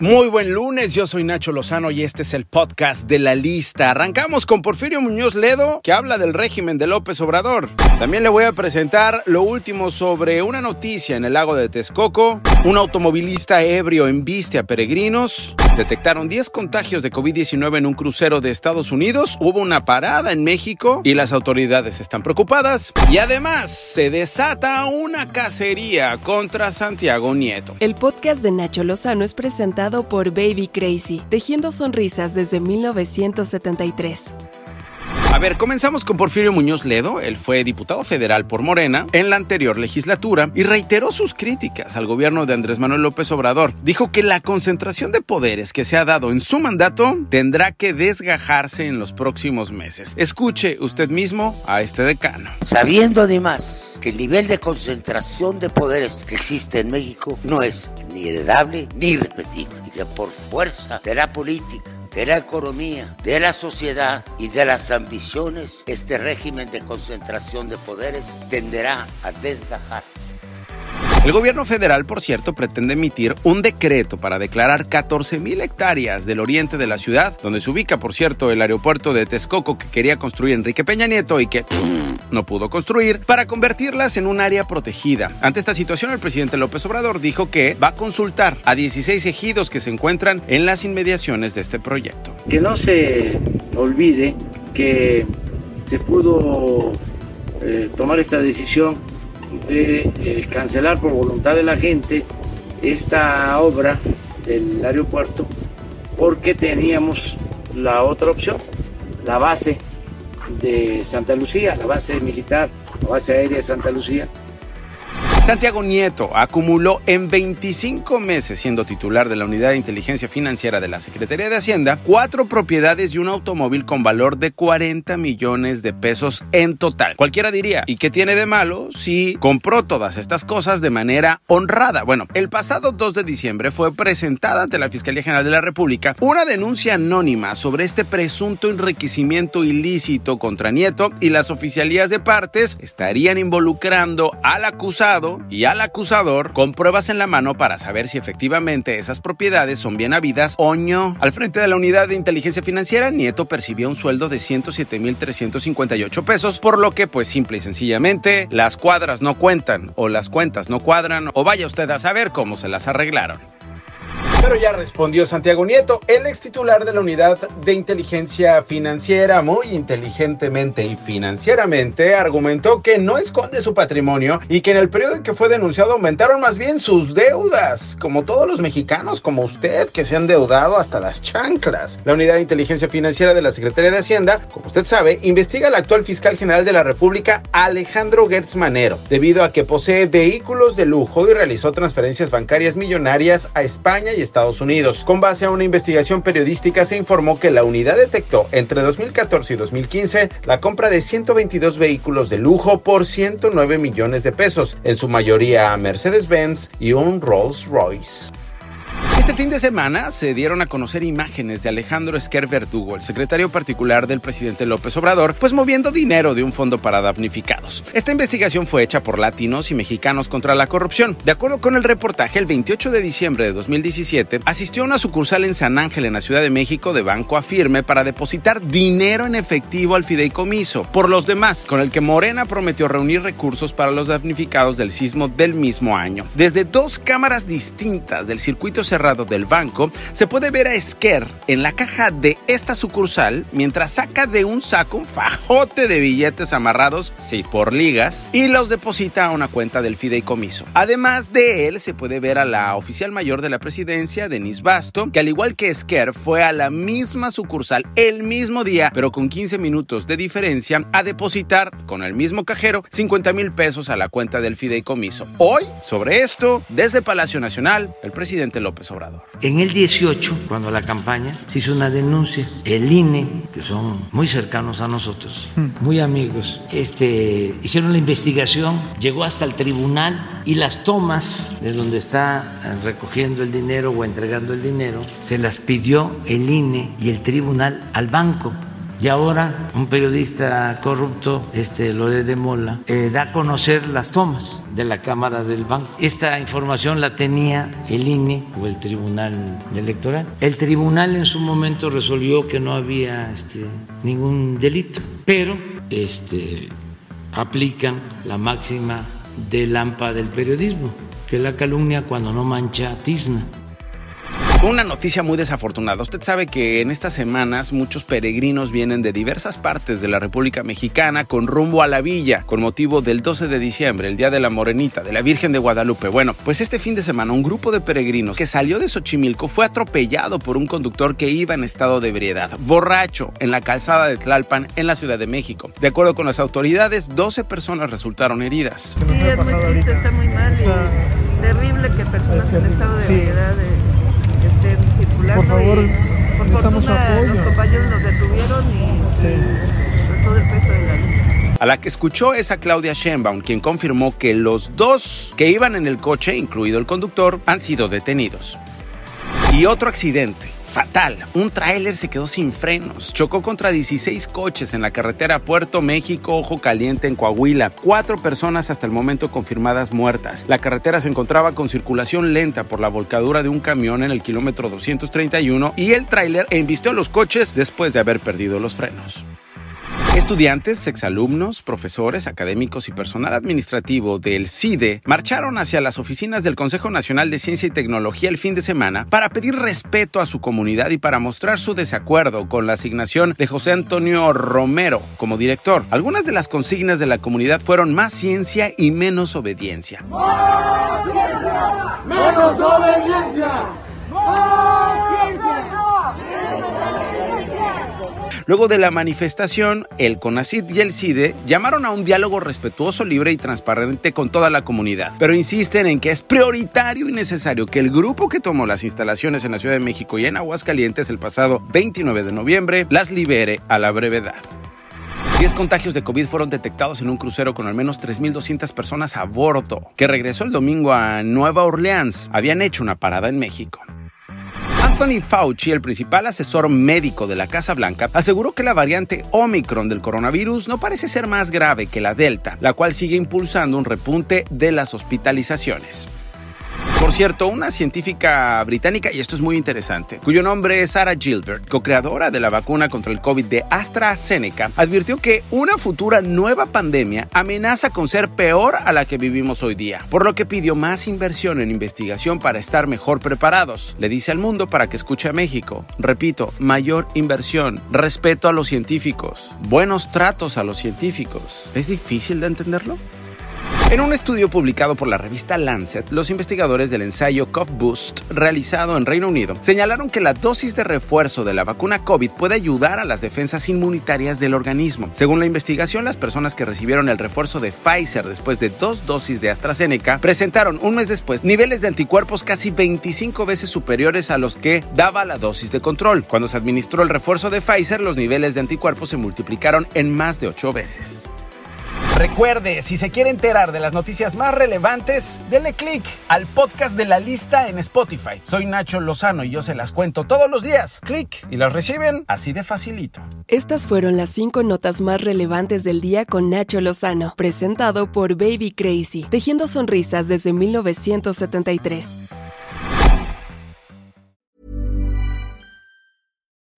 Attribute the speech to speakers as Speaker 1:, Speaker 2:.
Speaker 1: Muy buen lunes, yo soy Nacho Lozano y este es el podcast de la lista. Arrancamos con Porfirio Muñoz Ledo, que habla del régimen de López Obrador. También le voy a presentar lo último sobre una noticia en el lago de Texcoco. Un automovilista ebrio embiste a peregrinos. Detectaron 10 contagios de COVID-19 en un crucero de Estados Unidos. Hubo una parada en México y las autoridades están preocupadas. Y además se desata una cacería contra Santiago Nieto.
Speaker 2: El podcast de Nacho Lozano es presentado por Baby Crazy, tejiendo sonrisas desde 1973.
Speaker 1: A ver, comenzamos con Porfirio Muñoz Ledo. Él fue diputado federal por Morena en la anterior legislatura y reiteró sus críticas al gobierno de Andrés Manuel López Obrador. Dijo que la concentración de poderes que se ha dado en su mandato tendrá que desgajarse en los próximos meses. Escuche usted mismo a este decano.
Speaker 3: Sabiendo además que el nivel de concentración de poderes que existe en México no es ni heredable ni repetible y que por fuerza de la política de la economía, de la sociedad y de las ambiciones, este régimen de concentración de poderes tenderá a desgajarse.
Speaker 1: El gobierno federal, por cierto, pretende emitir un decreto para declarar 14.000 hectáreas del oriente de la ciudad, donde se ubica, por cierto, el aeropuerto de Texcoco que quería construir Enrique Peña Nieto y que no pudo construir, para convertirlas en un área protegida. Ante esta situación, el presidente López Obrador dijo que va a consultar a 16 ejidos que se encuentran en las inmediaciones de este proyecto.
Speaker 4: Que no se olvide que se pudo eh, tomar esta decisión de eh, cancelar por voluntad de la gente esta obra del aeropuerto porque teníamos la otra opción, la base de Santa Lucía, la base militar, la base aérea de Santa Lucía,
Speaker 1: Santiago Nieto acumuló en 25 meses siendo titular de la Unidad de Inteligencia Financiera de la Secretaría de Hacienda cuatro propiedades y un automóvil con valor de 40 millones de pesos en total. Cualquiera diría, ¿y qué tiene de malo si compró todas estas cosas de manera honrada? Bueno, el pasado 2 de diciembre fue presentada ante la Fiscalía General de la República una denuncia anónima sobre este presunto enriquecimiento ilícito contra Nieto y las oficialías de partes estarían involucrando al acusado y al acusador con pruebas en la mano para saber si efectivamente esas propiedades son bien habidas o no. Al frente de la unidad de inteligencia financiera, Nieto percibía un sueldo de 107.358 pesos, por lo que pues simple y sencillamente las cuadras no cuentan o las cuentas no cuadran o vaya usted a saber cómo se las arreglaron. Pero ya respondió Santiago Nieto, el ex titular de la unidad de inteligencia financiera, muy inteligentemente y financieramente, argumentó que no esconde su patrimonio y que en el periodo en que fue denunciado aumentaron más bien sus deudas, como todos los mexicanos, como usted, que se han deudado hasta las chanclas. La unidad de inteligencia financiera de la Secretaría de Hacienda, como usted sabe, investiga al actual fiscal general de la República, Alejandro Gertz Manero, debido a que posee vehículos de lujo y realizó transferencias bancarias millonarias a España y Estados Unidos. Con base a una investigación periodística se informó que la unidad detectó entre 2014 y 2015 la compra de 122 vehículos de lujo por 109 millones de pesos, en su mayoría Mercedes-Benz y un Rolls-Royce. Este fin de semana se dieron a conocer imágenes de Alejandro Esquer Verdugo, el secretario particular del presidente López Obrador, pues moviendo dinero de un fondo para damnificados. Esta investigación fue hecha por latinos y mexicanos contra la corrupción. De acuerdo con el reportaje, el 28 de diciembre de 2017 asistió a una sucursal en San Ángel, en la Ciudad de México, de Banco Afirme para depositar dinero en efectivo al fideicomiso por los demás, con el que Morena prometió reunir recursos para los damnificados del sismo del mismo año. Desde dos cámaras distintas del circuito cerrado del banco, se puede ver a Esquer en la caja de esta sucursal mientras saca de un saco un fajote de billetes amarrados, sí, por ligas, y los deposita a una cuenta del fideicomiso. Además de él, se puede ver a la oficial mayor de la presidencia, Denise Basto, que al igual que Esquer fue a la misma sucursal el mismo día, pero con 15 minutos de diferencia, a depositar con el mismo cajero 50 mil pesos a la cuenta del fideicomiso. Hoy, sobre esto, desde Palacio Nacional, el presidente López Obrador.
Speaker 5: En el 18, cuando la campaña, se hizo una denuncia. El INE, que son muy cercanos a nosotros, muy amigos, este, hicieron la investigación, llegó hasta el tribunal y las tomas de donde está recogiendo el dinero o entregando el dinero, se las pidió el INE y el tribunal al banco Y ahora un periodista corrupto, este Lore de Mola, eh, da a conocer las tomas de la Cámara del Banco. Esta información la tenía el INE o el Tribunal Electoral. El tribunal en su momento resolvió que no había este, ningún delito, pero este, aplican la máxima de lampa del periodismo, que la calumnia cuando no mancha tizna.
Speaker 1: Una noticia muy desafortunada. Usted sabe que en estas semanas muchos peregrinos vienen de diversas partes de la República Mexicana con rumbo a la villa con motivo del 12 de diciembre, el Día de la Morenita, de la Virgen de Guadalupe. Bueno, pues este fin de semana un grupo de peregrinos que salió de Xochimilco fue atropellado por un conductor que iba en estado de ebriedad, borracho, en la calzada de Tlalpan, en la Ciudad de México. De acuerdo con las autoridades, 12 personas resultaron heridas.
Speaker 6: Sí, es muy triste, está muy mal. y terrible que personas en estado de ebriedad... eh,
Speaker 7: Por favor,
Speaker 6: y por
Speaker 7: necesitamos su
Speaker 6: fortuna
Speaker 7: apoyo.
Speaker 6: los compañeros nos detuvieron y, y, pues, todo el peso de la ley.
Speaker 1: A la que escuchó es a Claudia Sheinbaum, quien confirmó que los dos que iban en el coche, incluido el conductor, han sido detenidos. Y otro accidente. Fatal. Un tráiler se quedó sin frenos. Chocó contra 16 coches en la carretera Puerto México, Ojo Caliente, en Coahuila. Cuatro personas hasta el momento confirmadas muertas. La carretera se encontraba con circulación lenta por la volcadura de un camión en el kilómetro 231 y el tráiler embistió a los coches después de haber perdido los frenos. Estudiantes, exalumnos, profesores, académicos y personal administrativo del CIDE marcharon hacia las oficinas del Consejo Nacional de Ciencia y Tecnología el fin de semana para pedir respeto a su comunidad y para mostrar su desacuerdo con la asignación de José Antonio Romero como director. Algunas de las consignas de la comunidad fueron más ciencia y menos obediencia.
Speaker 8: ¡Menos obediencia!
Speaker 1: Luego de la manifestación, el CONACID y el CIDE llamaron a un diálogo respetuoso, libre y transparente con toda la comunidad, pero insisten en que es prioritario y necesario que el grupo que tomó las instalaciones en la Ciudad de México y en Aguascalientes el pasado 29 de noviembre las libere a la brevedad. 10 contagios de COVID fueron detectados en un crucero con al menos 3.200 personas a bordo, que regresó el domingo a Nueva Orleans. Habían hecho una parada en México. Anthony Fauci, el principal asesor médico de la Casa Blanca, aseguró que la variante Omicron del coronavirus no parece ser más grave que la Delta, la cual sigue impulsando un repunte de las hospitalizaciones. Por cierto, una científica británica, y esto es muy interesante, cuyo nombre es Sarah Gilbert, co-creadora de la vacuna contra el COVID de AstraZeneca, advirtió que una futura nueva pandemia amenaza con ser peor a la que vivimos hoy día, por lo que pidió más inversión en investigación para estar mejor preparados. Le dice al mundo para que escuche a México. Repito, mayor inversión, respeto a los científicos, buenos tratos a los científicos. ¿Es difícil de entenderlo? En un estudio publicado por la revista Lancet, los investigadores del ensayo CovBoost realizado en Reino Unido señalaron que la dosis de refuerzo de la vacuna COVID puede ayudar a las defensas inmunitarias del organismo. Según la investigación, las personas que recibieron el refuerzo de Pfizer después de dos dosis de AstraZeneca presentaron un mes después niveles de anticuerpos casi 25 veces superiores a los que daba la dosis de control. Cuando se administró el refuerzo de Pfizer, los niveles de anticuerpos se multiplicaron en más de 8 veces. Recuerde, si se quiere enterar de las noticias más relevantes, denle click al podcast de la lista en Spotify. Soy Nacho Lozano y yo se las cuento todos los días. Clic y las reciben así de facilito.
Speaker 2: Estas fueron las cinco notas más relevantes del día con Nacho Lozano, presentado por Baby Crazy, tejiendo sonrisas desde 1973.